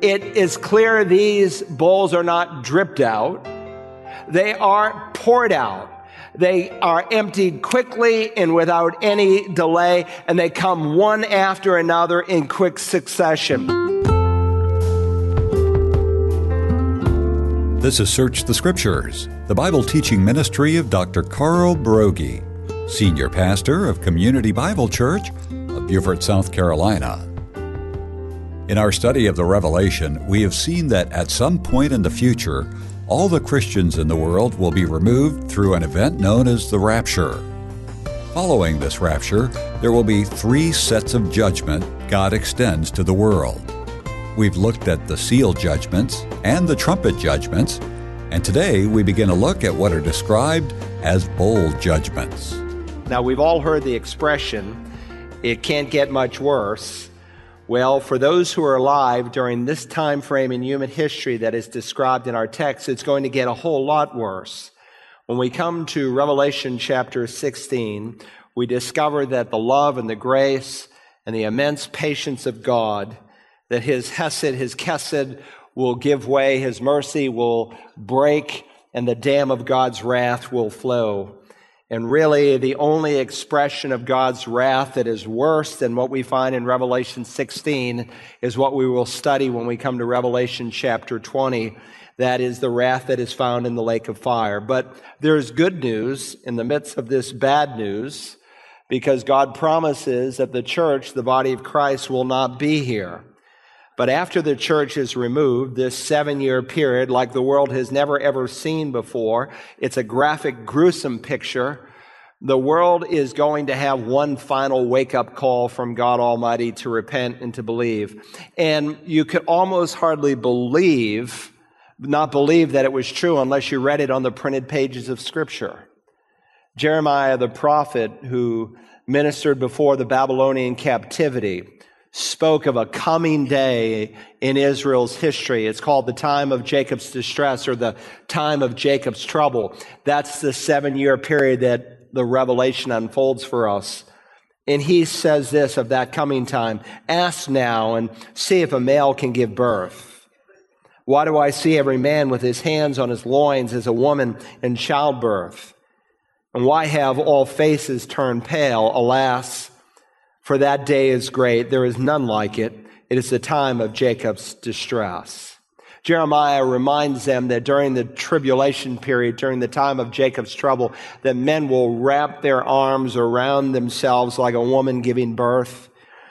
it is clear these bowls are not dripped out. They are poured out. They are emptied quickly and without any delay, and they come one after another in quick succession. This is Search the Scriptures, the Bible teaching ministry of Dr. Carl Broggi, Senior Pastor of Community Bible Church of Beaufort, South Carolina. In our study of the Revelation, we have seen that at some point in the future, all the Christians in the world will be removed through an event known as the rapture. Following this rapture, there will be three sets of judgment God extends to the world. We've looked at the seal judgments and the trumpet judgments, and today we begin a look at what are described as bowl judgments. Now, we've all heard the expression, it can't get much worse. Well, for those who are alive during this time frame in human history that is described in our text, it's going to get a whole lot worse. When we come to Revelation chapter 16, we discover that the love and the grace and the immense patience of God, that his hesed, his kesed will give way, his mercy will break, and the dam of God's wrath will flow. And really, the only expression of God's wrath that is worse than what we find in Revelation 16 is what we will study when we come to Revelation chapter 20. That is the wrath that is found in the lake of fire. But there's good news in the midst of this bad news because God promises that the church, the body of Christ, will not be here. But after the church is removed, this seven year period, like the world has never ever seen before, it's a graphic, gruesome picture. The world is going to have one final wake up call from God Almighty to repent and to believe. And you could almost hardly believe, not believe that it was true unless you read it on the printed pages of Scripture. Jeremiah the prophet, who ministered before the Babylonian captivity, spoke of a coming day in Israel's history. It's called the time of Jacob's distress or the time of Jacob's trouble. That's the seven year period that the revelation unfolds for us. And he says this of that coming time Ask now and see if a male can give birth. Why do I see every man with his hands on his loins as a woman in childbirth? And why have all faces turned pale? Alas, for that day is great. There is none like it. It is the time of Jacob's distress. Jeremiah reminds them that during the tribulation period, during the time of Jacob's trouble, that men will wrap their arms around themselves like a woman giving birth,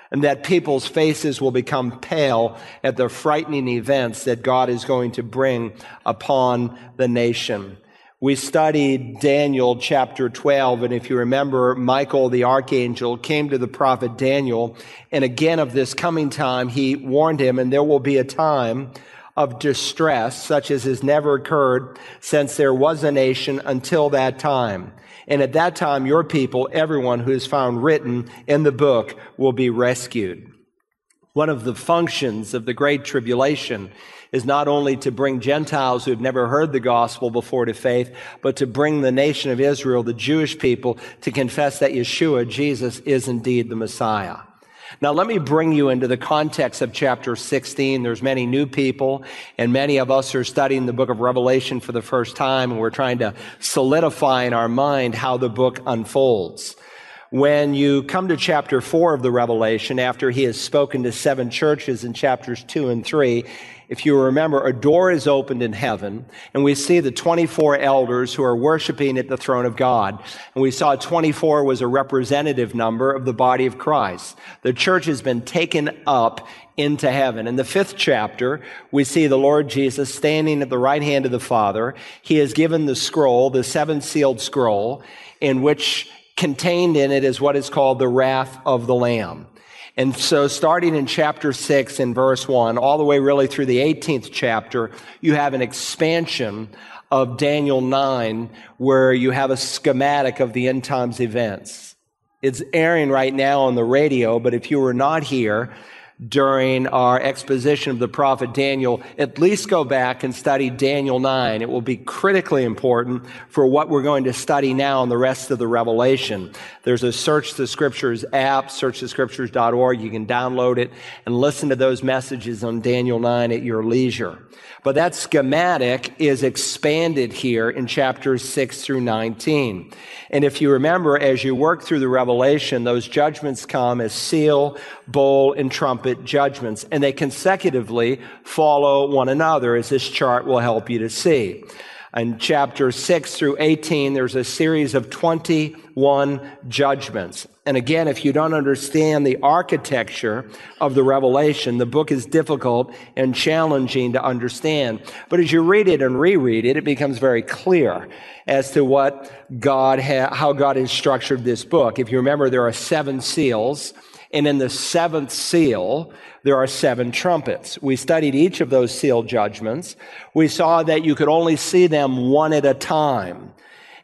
and that people's faces will become pale at the frightening events that God is going to bring upon the nation. We studied Daniel chapter 12, and if you remember, Michael the archangel came to the prophet Daniel, and again of this coming time, he warned him, and there will be a time of distress such as has never occurred since there was a nation until that time. And at that time, your people, everyone who is found written in the book, will be rescued. One of the functions of the Great Tribulation is not only to bring Gentiles who have never heard the gospel before to faith, but to bring the nation of Israel, the Jewish people, to confess that Yeshua, Jesus, is indeed the Messiah. Now, let me bring you into the context of chapter 16. There's many new people, and many of us are studying the book of Revelation for the first time, and we're trying to solidify in our mind how the book unfolds. When you come to chapter 4 of the Revelation, after he has spoken to seven churches in chapters 2 and 3, if you remember, a door is opened in heaven, and we see the 24 elders who are worshiping at the throne of God. And we saw 24 was a representative number of the body of Christ. The church has been taken up into heaven. In the fifth chapter, we see the Lord Jesus standing at the right hand of the Father. He has given the scroll, the seven sealed scroll, in which contained in it is what is called the wrath of the Lamb. And so, starting in chapter 6 in verse 1, all the way really through the 18th chapter, you have an expansion of Daniel 9 where you have a schematic of the end times events. It's airing right now on the radio, but if you were not here, during our exposition of the prophet Daniel, at least go back and study Daniel 9. It will be critically important for what we're going to study now in the rest of the Revelation. There's a Search the Scriptures app, searchthescriptures.org. You can download it and listen to those messages on Daniel 9 at your leisure. But that schematic is expanded here in chapters 6 through 19. And if you remember, as you work through the Revelation, those judgments come as seal, bowl, and trumpet judgments, and they consecutively follow one another, as this chart will help you to see. In chapter 6 through 18, there's a series of 21 judgments. And again, if you don't understand the architecture of the revelation, the book is difficult and challenging to understand. But as you read it and reread it, it becomes very clear as to what God, ha- how God has structured this book. If you remember, there are seven seals. And in the seventh seal, there are seven trumpets. We studied each of those seal judgments. We saw that you could only see them one at a time.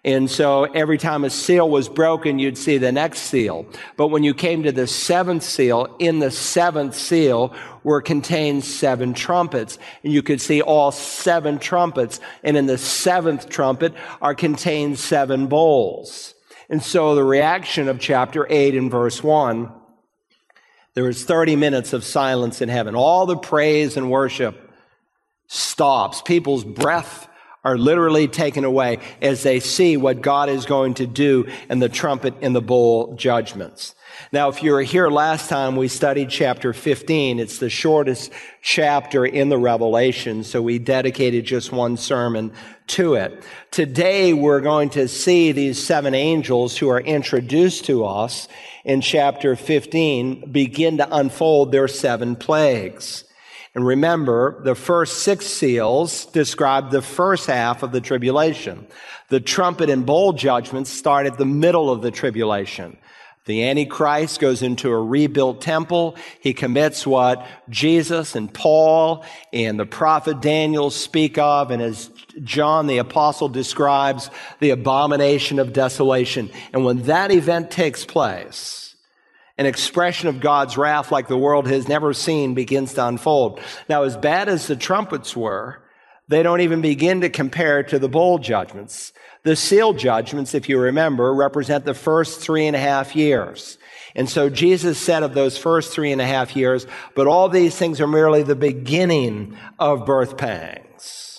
And so every time a seal was broken, you'd see the next seal. But when you came to the seventh seal, in the seventh seal were contained seven trumpets. And you could see all seven trumpets. And in the seventh trumpet are contained seven bowls. And so the reaction of chapter 8 in verse 1 there was 30 minutes of silence in heaven. All the praise and worship stops. People's breath are literally taken away as they see what God is going to do in the trumpet and the bowl judgments. Now, if you were here last time, we studied chapter 15. It's the shortest chapter in the Revelation, so we dedicated just one sermon to it. Today, we're going to see these seven angels who are introduced to us in chapter 15 begin to unfold their seven plagues. And remember, the first six seals describe the first half of the tribulation. The trumpet and bowl judgments start at the middle of the tribulation. The Antichrist goes into a rebuilt temple. He commits what Jesus and Paul and the prophet Daniel speak of, and as John the apostle describes, the abomination of desolation. And when that event takes place, an expression of God's wrath like the world has never seen begins to unfold. Now, as bad as the trumpets were, they don't even begin to compare to the bowl judgments. The seal judgments, if you remember, represent the first three and a half years. And so Jesus said of those first three and a half years, but all these things are merely the beginning of birth pangs.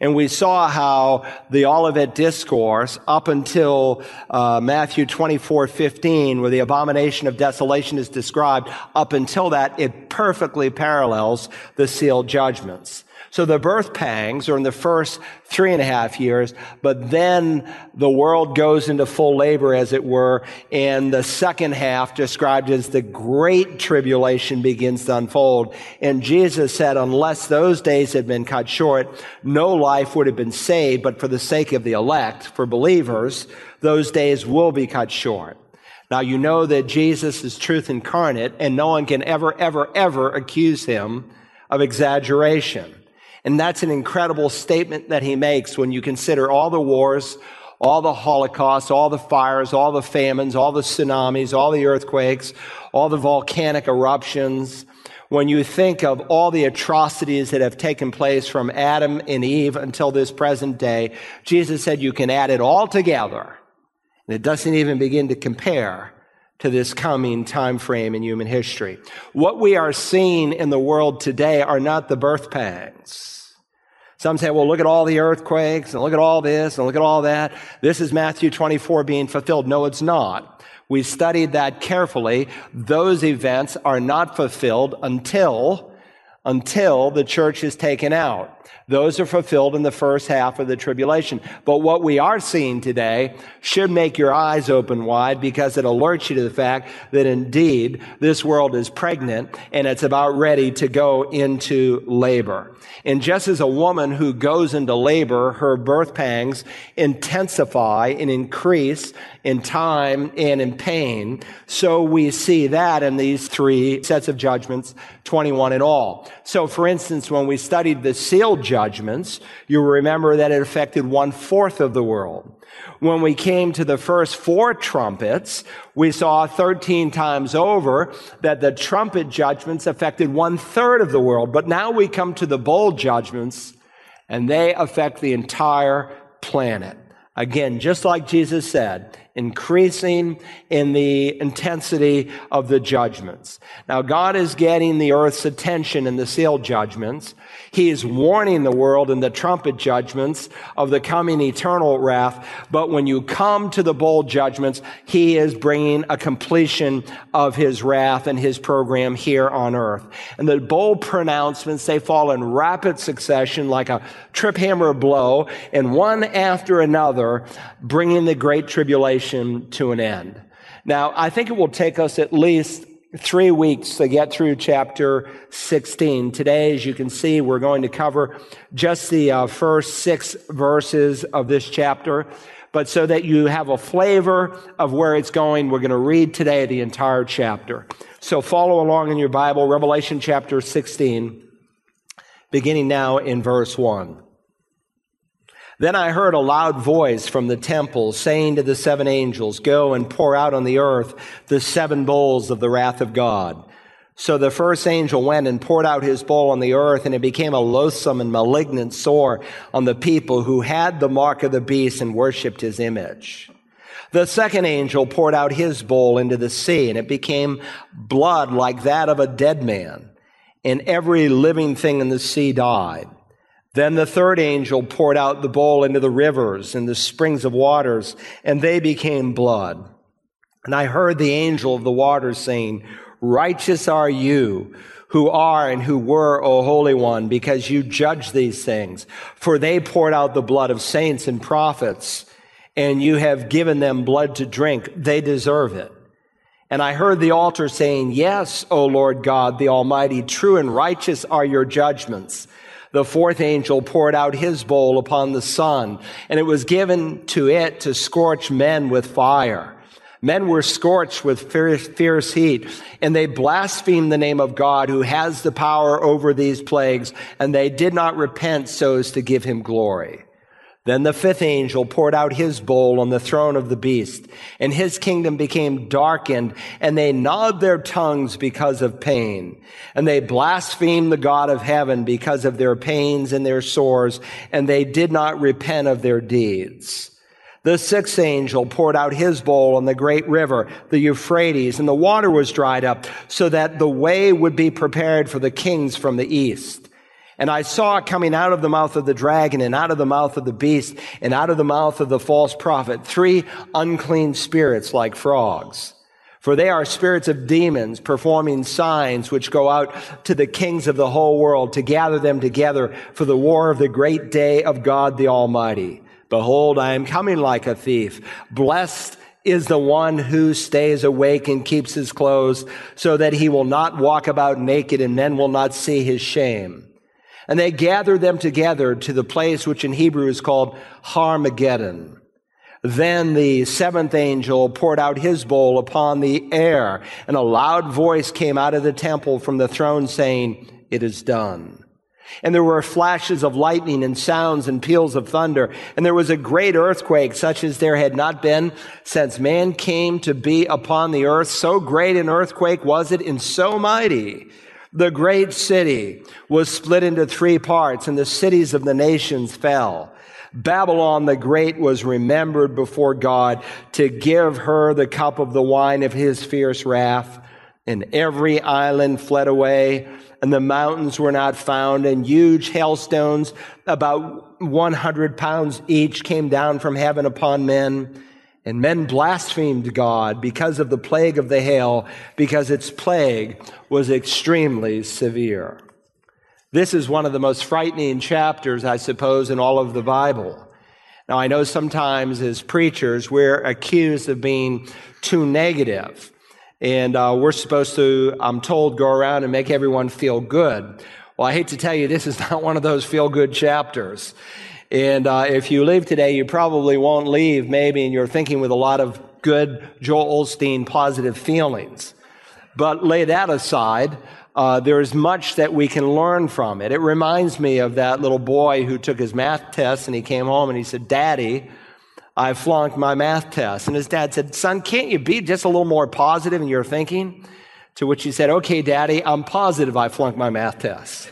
And we saw how the Olivet Discourse, up until uh, Matthew 24, 15, where the abomination of desolation is described, up until that, it perfectly parallels the sealed judgments. So the birth pangs are in the first three and a half years, but then the world goes into full labor, as it were, and the second half, described as the great tribulation, begins to unfold. And Jesus said, unless those days had been cut short, no life would have been saved, but for the sake of the elect, for believers, those days will be cut short. Now you know that Jesus is truth incarnate, and no one can ever, ever, ever accuse him of exaggeration. And that's an incredible statement that he makes when you consider all the wars, all the holocausts, all the fires, all the famines, all the tsunamis, all the earthquakes, all the volcanic eruptions. When you think of all the atrocities that have taken place from Adam and Eve until this present day, Jesus said you can add it all together. And it doesn't even begin to compare to this coming time frame in human history. What we are seeing in the world today are not the birth pangs. Some say, well, look at all the earthquakes and look at all this and look at all that. This is Matthew 24 being fulfilled. No, it's not. We studied that carefully. Those events are not fulfilled until, until the church is taken out. Those are fulfilled in the first half of the tribulation. But what we are seeing today should make your eyes open wide because it alerts you to the fact that indeed this world is pregnant and it's about ready to go into labor. And just as a woman who goes into labor, her birth pangs intensify and increase in time and in pain. So we see that in these three sets of judgments, 21 in all. So for instance, when we studied the seal judgments, you remember that it affected one fourth of the world. When we came to the first four trumpets, we saw 13 times over that the trumpet judgments affected one third of the world. But now we come to the bowl judgments and they affect the entire planet. Again, just like Jesus said, increasing in the intensity of the judgments. Now, God is getting the earth's attention in the seal judgments. He is warning the world in the trumpet judgments of the coming eternal wrath. But when you come to the bowl judgments, He is bringing a completion of His wrath and His program here on earth. And the bowl pronouncements, they fall in rapid succession like a trip hammer blow and one after another, bringing the great tribulation to an end. Now, I think it will take us at least three weeks to get through chapter 16. Today, as you can see, we're going to cover just the uh, first six verses of this chapter. But so that you have a flavor of where it's going, we're going to read today the entire chapter. So follow along in your Bible, Revelation chapter 16, beginning now in verse 1. Then I heard a loud voice from the temple saying to the seven angels, Go and pour out on the earth the seven bowls of the wrath of God. So the first angel went and poured out his bowl on the earth, and it became a loathsome and malignant sore on the people who had the mark of the beast and worshipped his image. The second angel poured out his bowl into the sea, and it became blood like that of a dead man, and every living thing in the sea died. Then the third angel poured out the bowl into the rivers and the springs of waters, and they became blood. And I heard the angel of the waters saying, Righteous are you who are and who were, O Holy One, because you judge these things. For they poured out the blood of saints and prophets, and you have given them blood to drink. They deserve it. And I heard the altar saying, Yes, O Lord God, the Almighty, true and righteous are your judgments. The fourth angel poured out his bowl upon the sun, and it was given to it to scorch men with fire. Men were scorched with fierce, heat, and they blasphemed the name of God who has the power over these plagues, and they did not repent so as to give him glory. Then the fifth angel poured out his bowl on the throne of the beast, and his kingdom became darkened, and they gnawed their tongues because of pain. And they blasphemed the God of heaven because of their pains and their sores, and they did not repent of their deeds. The sixth angel poured out his bowl on the great river, the Euphrates, and the water was dried up, so that the way would be prepared for the kings from the east. And I saw coming out of the mouth of the dragon and out of the mouth of the beast and out of the mouth of the false prophet three unclean spirits like frogs. For they are spirits of demons performing signs which go out to the kings of the whole world to gather them together for the war of the great day of God the Almighty. Behold, I am coming like a thief. Blessed is the one who stays awake and keeps his clothes so that he will not walk about naked and men will not see his shame. And they gathered them together to the place which in Hebrew is called Harmageddon. Then the seventh angel poured out his bowl upon the air, and a loud voice came out of the temple from the throne saying, It is done. And there were flashes of lightning and sounds and peals of thunder. And there was a great earthquake, such as there had not been since man came to be upon the earth. So great an earthquake was it and so mighty the great city was split into three parts and the cities of the nations fell. Babylon the Great was remembered before God to give her the cup of the wine of his fierce wrath. And every island fled away and the mountains were not found and huge hailstones about 100 pounds each came down from heaven upon men. And men blasphemed God because of the plague of the hail, because its plague was extremely severe. This is one of the most frightening chapters, I suppose, in all of the Bible. Now, I know sometimes as preachers, we're accused of being too negative, and uh, we're supposed to, I'm told, go around and make everyone feel good. Well, I hate to tell you, this is not one of those feel good chapters. And uh, if you leave today, you probably won't leave, maybe, and you're thinking with a lot of good Joel Osteen positive feelings. But lay that aside. Uh, there's much that we can learn from it. It reminds me of that little boy who took his math test and he came home and he said, Daddy, I flunked my math test. And his dad said, Son, can't you be just a little more positive in your thinking? To which he said, Okay, Daddy, I'm positive I flunked my math test.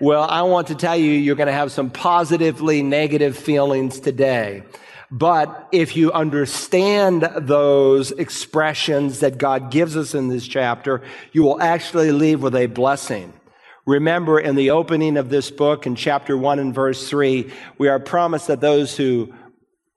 Well, I want to tell you, you're going to have some positively negative feelings today. But if you understand those expressions that God gives us in this chapter, you will actually leave with a blessing. Remember in the opening of this book in chapter 1 and verse 3, we are promised that those who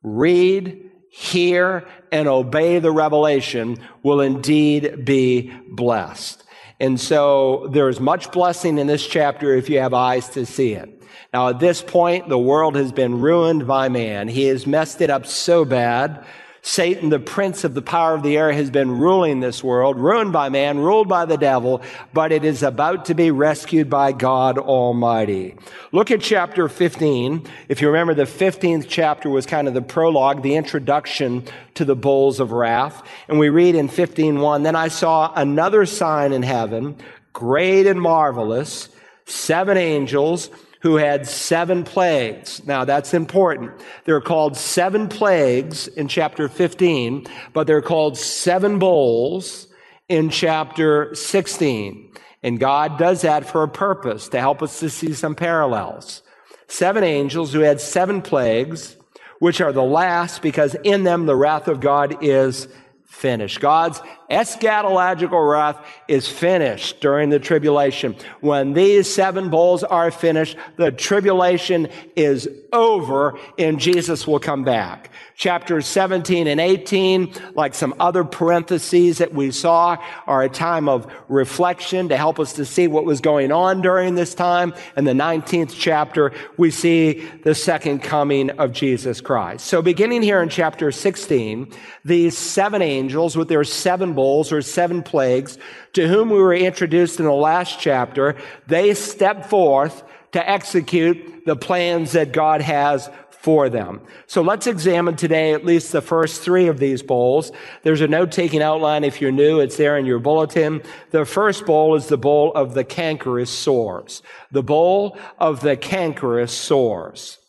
read, hear, and obey the revelation will indeed be blessed. And so there is much blessing in this chapter if you have eyes to see it. Now, at this point, the world has been ruined by man. He has messed it up so bad. Satan, the prince of the power of the air, has been ruling this world, ruined by man, ruled by the devil, but it is about to be rescued by God Almighty. Look at chapter 15. If you remember, the 15th chapter was kind of the prologue, the introduction to the bowls of wrath. And we read in 15.1, Then I saw another sign in heaven, great and marvelous, seven angels, who had seven plagues. Now that's important. They're called seven plagues in chapter 15, but they're called seven bowls in chapter 16. And God does that for a purpose to help us to see some parallels. Seven angels who had seven plagues, which are the last because in them the wrath of God is finished. God's eschatological wrath is finished during the tribulation. When these seven bowls are finished, the tribulation is over and Jesus will come back. Chapters 17 and 18, like some other parentheses that we saw, are a time of reflection to help us to see what was going on during this time. In the 19th chapter, we see the second coming of Jesus Christ. So beginning here in chapter 16, these seven angels with their seven bowls or seven plagues, to whom we were introduced in the last chapter, they step forth to execute the plans that God has for them. So let's examine today at least the first three of these bowls. There's a note taking outline if you're new. It's there in your bulletin. The first bowl is the bowl of the cankerous sores. The bowl of the cankerous sores.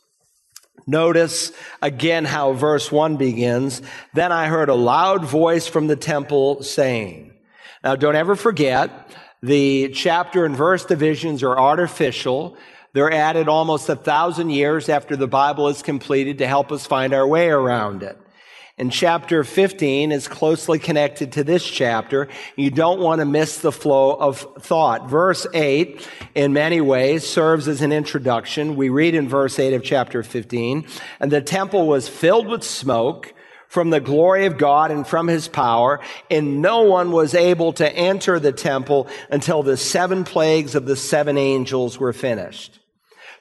Notice again how verse 1 begins. Then I heard a loud voice from the temple saying, Now don't ever forget, the chapter and verse divisions are artificial. They're added almost a thousand years after the Bible is completed to help us find our way around it. And chapter 15 is closely connected to this chapter. You don't want to miss the flow of thought. Verse 8, in many ways, serves as an introduction. We read in verse 8 of chapter 15, and the temple was filled with smoke from the glory of God and from his power, and no one was able to enter the temple until the seven plagues of the seven angels were finished.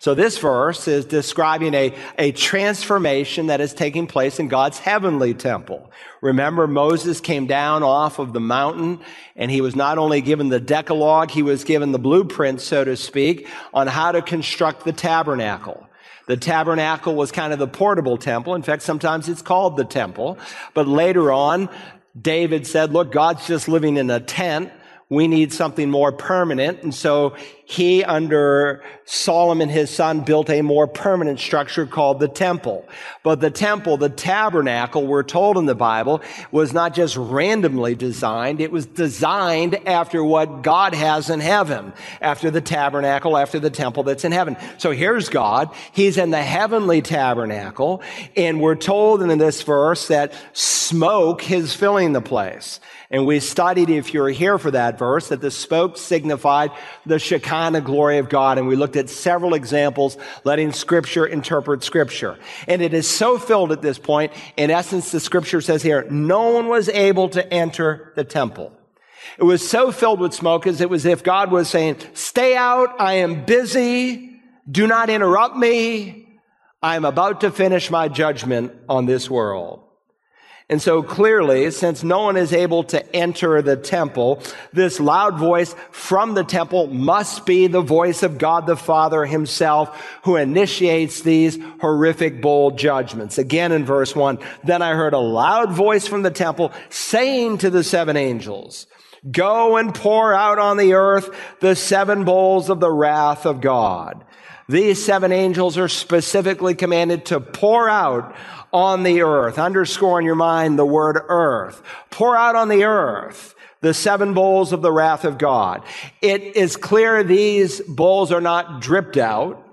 So this verse is describing a, a transformation that is taking place in God's heavenly temple. Remember, Moses came down off of the mountain and he was not only given the Decalogue, he was given the blueprint, so to speak, on how to construct the tabernacle. The tabernacle was kind of the portable temple. In fact, sometimes it's called the temple. But later on, David said, look, God's just living in a tent we need something more permanent. And so he, under Solomon, his son, built a more permanent structure called the temple. But the temple, the tabernacle, we're told in the Bible, was not just randomly designed. It was designed after what God has in heaven, after the tabernacle, after the temple that's in heaven. So here's God. He's in the heavenly tabernacle. And we're told in this verse that smoke is filling the place. And we studied, if you're here for that verse, that the smoke signified the Shekinah glory of God. And we looked at several examples letting scripture interpret scripture. And it is so filled at this point. In essence, the scripture says here, no one was able to enter the temple. It was so filled with smoke as it was if God was saying, stay out. I am busy. Do not interrupt me. I am about to finish my judgment on this world. And so clearly, since no one is able to enter the temple, this loud voice from the temple must be the voice of God the Father himself who initiates these horrific bowl judgments. Again in verse one, then I heard a loud voice from the temple saying to the seven angels, Go and pour out on the earth the seven bowls of the wrath of God. These seven angels are specifically commanded to pour out on the earth. Underscore in your mind the word earth. Pour out on the earth the seven bowls of the wrath of God. It is clear these bowls are not dripped out.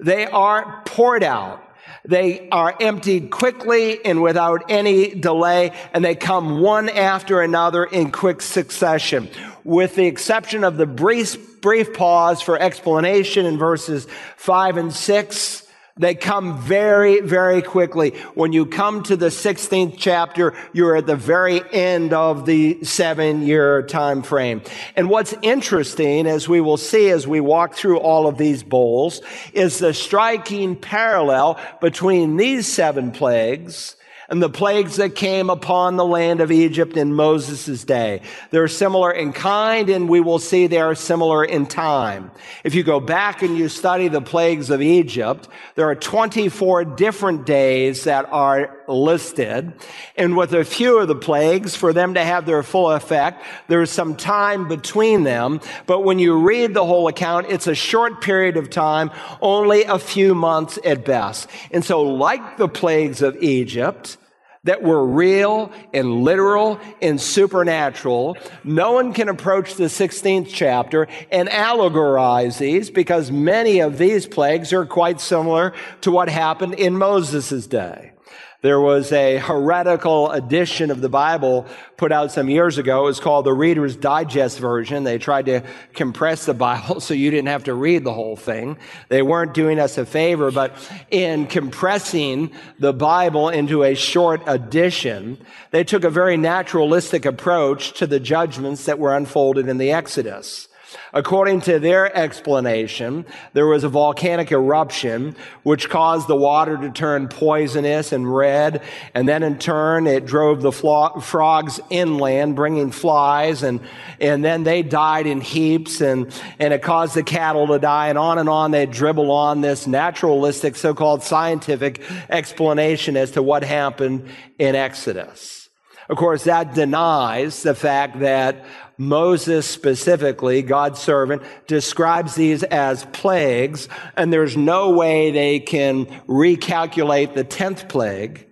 They are poured out. They are emptied quickly and without any delay, and they come one after another in quick succession. With the exception of the brief, brief pause for explanation in verses five and six, they come very, very quickly. When you come to the 16th chapter, you're at the very end of the seven year time frame. And what's interesting, as we will see as we walk through all of these bowls, is the striking parallel between these seven plagues and the plagues that came upon the land of Egypt in Moses' day. They're similar in kind, and we will see they are similar in time. If you go back and you study the plagues of Egypt, there are 24 different days that are listed. And with a few of the plagues, for them to have their full effect, there's some time between them. But when you read the whole account, it's a short period of time, only a few months at best. And so, like the plagues of Egypt, that were real and literal and supernatural. No one can approach the 16th chapter and allegorize these because many of these plagues are quite similar to what happened in Moses' day. There was a heretical edition of the Bible put out some years ago. It was called the Reader's Digest version. They tried to compress the Bible so you didn't have to read the whole thing. They weren't doing us a favor, but in compressing the Bible into a short edition, they took a very naturalistic approach to the judgments that were unfolded in the Exodus. According to their explanation, there was a volcanic eruption which caused the water to turn poisonous and red, and then in turn it drove the frogs inland, bringing flies, and, and then they died in heaps, and, and it caused the cattle to die, and on and on they dribble on this naturalistic, so-called scientific explanation as to what happened in Exodus. Of course, that denies the fact that Moses specifically, God's servant, describes these as plagues, and there's no way they can recalculate the 10th plague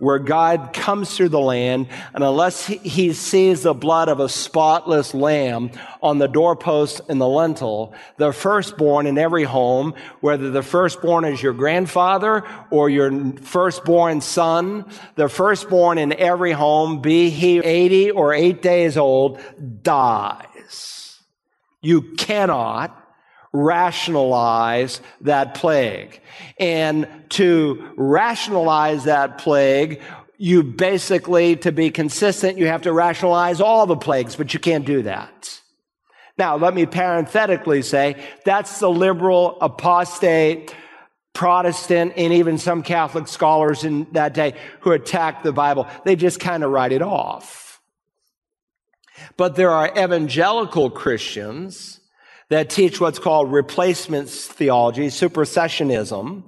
where God comes through the land, and unless he sees the blood of a spotless lamb on the doorpost and the lintel, the firstborn in every home, whether the firstborn is your grandfather or your firstborn son, the firstborn in every home, be he 80 or 8 days old, dies. You cannot rationalize that plague. And to rationalize that plague, you basically, to be consistent, you have to rationalize all the plagues, but you can't do that. Now, let me parenthetically say that's the liberal, apostate, Protestant, and even some Catholic scholars in that day who attacked the Bible. They just kind of write it off. But there are evangelical Christians that teach what's called replacement theology, supersessionism,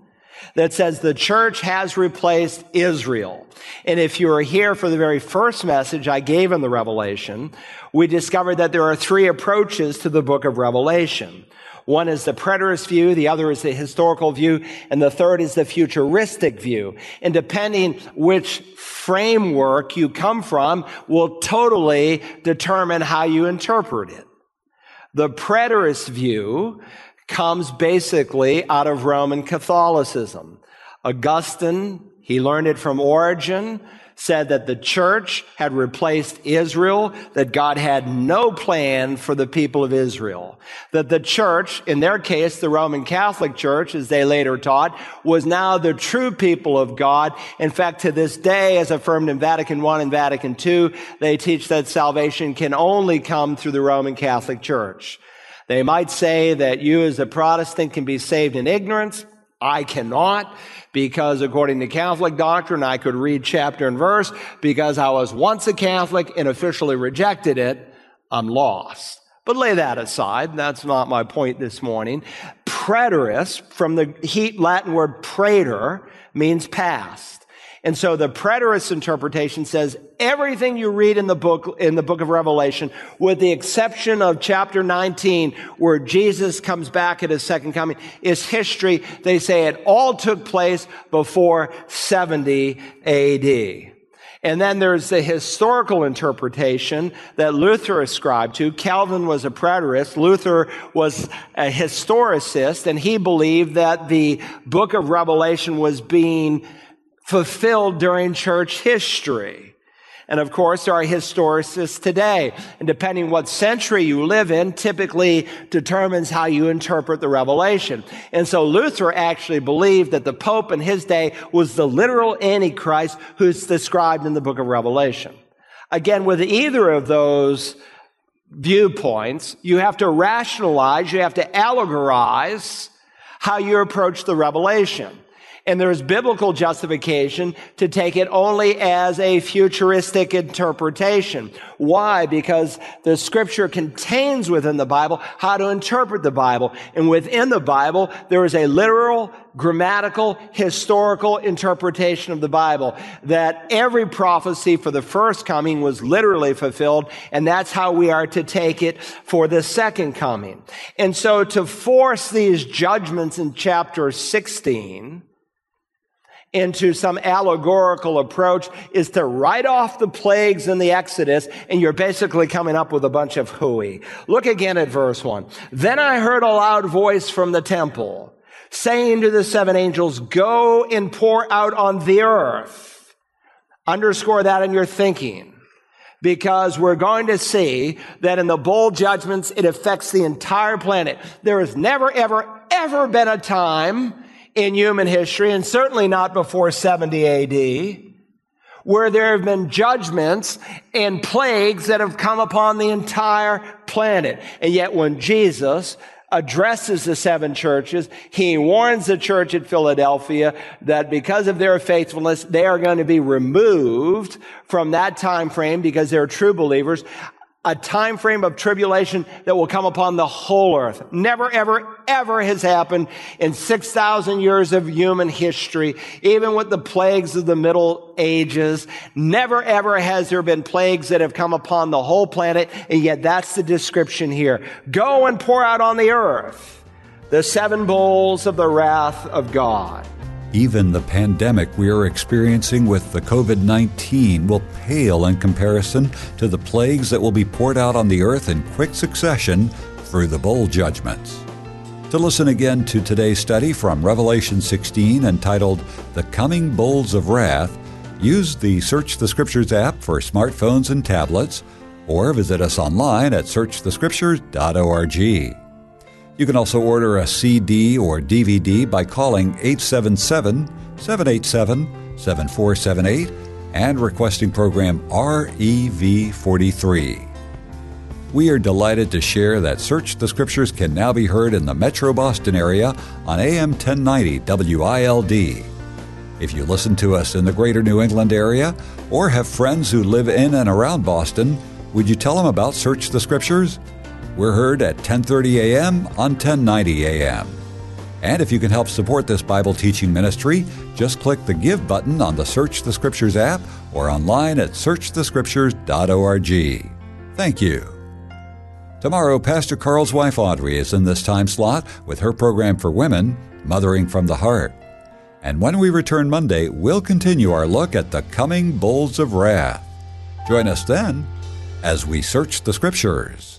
that says the church has replaced Israel. And if you were here for the very first message I gave in the Revelation, we discovered that there are three approaches to the book of Revelation. One is the preterist view, the other is the historical view, and the third is the futuristic view. And depending which framework you come from will totally determine how you interpret it. The preterist view comes basically out of Roman Catholicism. Augustine, he learned it from Origen, said that the church had replaced Israel, that God had no plan for the people of Israel. That the church, in their case, the Roman Catholic Church, as they later taught, was now the true people of God. In fact, to this day, as affirmed in Vatican I and Vatican II, they teach that salvation can only come through the Roman Catholic Church. They might say that you as a Protestant can be saved in ignorance. I cannot because according to Catholic doctrine, I could read chapter and verse because I was once a Catholic and officially rejected it. I'm lost. But lay that aside. That's not my point this morning. Preterist, from the Latin word praeter, means past. And so the preterist interpretation says everything you read in the book, in the book of Revelation, with the exception of chapter 19, where Jesus comes back at his second coming, is history. They say it all took place before 70 AD. And then there's the historical interpretation that Luther ascribed to. Calvin was a preterist. Luther was a historicist, and he believed that the book of Revelation was being fulfilled during church history. And of course, there are historicists today. And depending what century you live in, typically determines how you interpret the revelation. And so Luther actually believed that the Pope in his day was the literal Antichrist who's described in the book of Revelation. Again, with either of those viewpoints, you have to rationalize, you have to allegorize how you approach the revelation. And there's biblical justification to take it only as a futuristic interpretation. Why? Because the scripture contains within the Bible how to interpret the Bible. And within the Bible, there is a literal, grammatical, historical interpretation of the Bible. That every prophecy for the first coming was literally fulfilled. And that's how we are to take it for the second coming. And so to force these judgments in chapter 16, into some allegorical approach is to write off the plagues in the Exodus, and you're basically coming up with a bunch of hooey. Look again at verse one. Then I heard a loud voice from the temple saying to the seven angels, go and pour out on the earth. Underscore that in your thinking. Because we're going to see that in the bowl judgments, it affects the entire planet. There has never, ever, ever been a time in human history, and certainly not before 70 AD, where there have been judgments and plagues that have come upon the entire planet. And yet when Jesus addresses the seven churches, he warns the church at Philadelphia that because of their faithfulness, they are going to be removed from that time frame because they're true believers a time frame of tribulation that will come upon the whole earth. Never, ever, ever has happened in 6,000 years of human history, even with the plagues of the Middle Ages. Never, ever has there been plagues that have come upon the whole planet, and yet that's the description here. Go and pour out on the earth the seven bowls of the wrath of God. Even the pandemic we are experiencing with the COVID 19 will pale in comparison to the plagues that will be poured out on the earth in quick succession through the bowl judgments. To listen again to today's study from Revelation 16 entitled The Coming Bowls of Wrath, use the Search the Scriptures app for smartphones and tablets, or visit us online at searchthescriptures.org. You can also order a CD or DVD by calling 877 787 7478 and requesting program REV43. We are delighted to share that Search the Scriptures can now be heard in the Metro Boston area on AM 1090 WILD. If you listen to us in the greater New England area or have friends who live in and around Boston, would you tell them about Search the Scriptures? We're heard at 10:30 a.m. on 1090 a.m. And if you can help support this Bible teaching ministry, just click the Give button on the Search the Scriptures app or online at searchthescriptures.org. Thank you. Tomorrow, Pastor Carl's wife Audrey is in this time slot with her program for women, Mothering from the Heart. And when we return Monday, we'll continue our look at the coming bowls of wrath. Join us then as we search the Scriptures.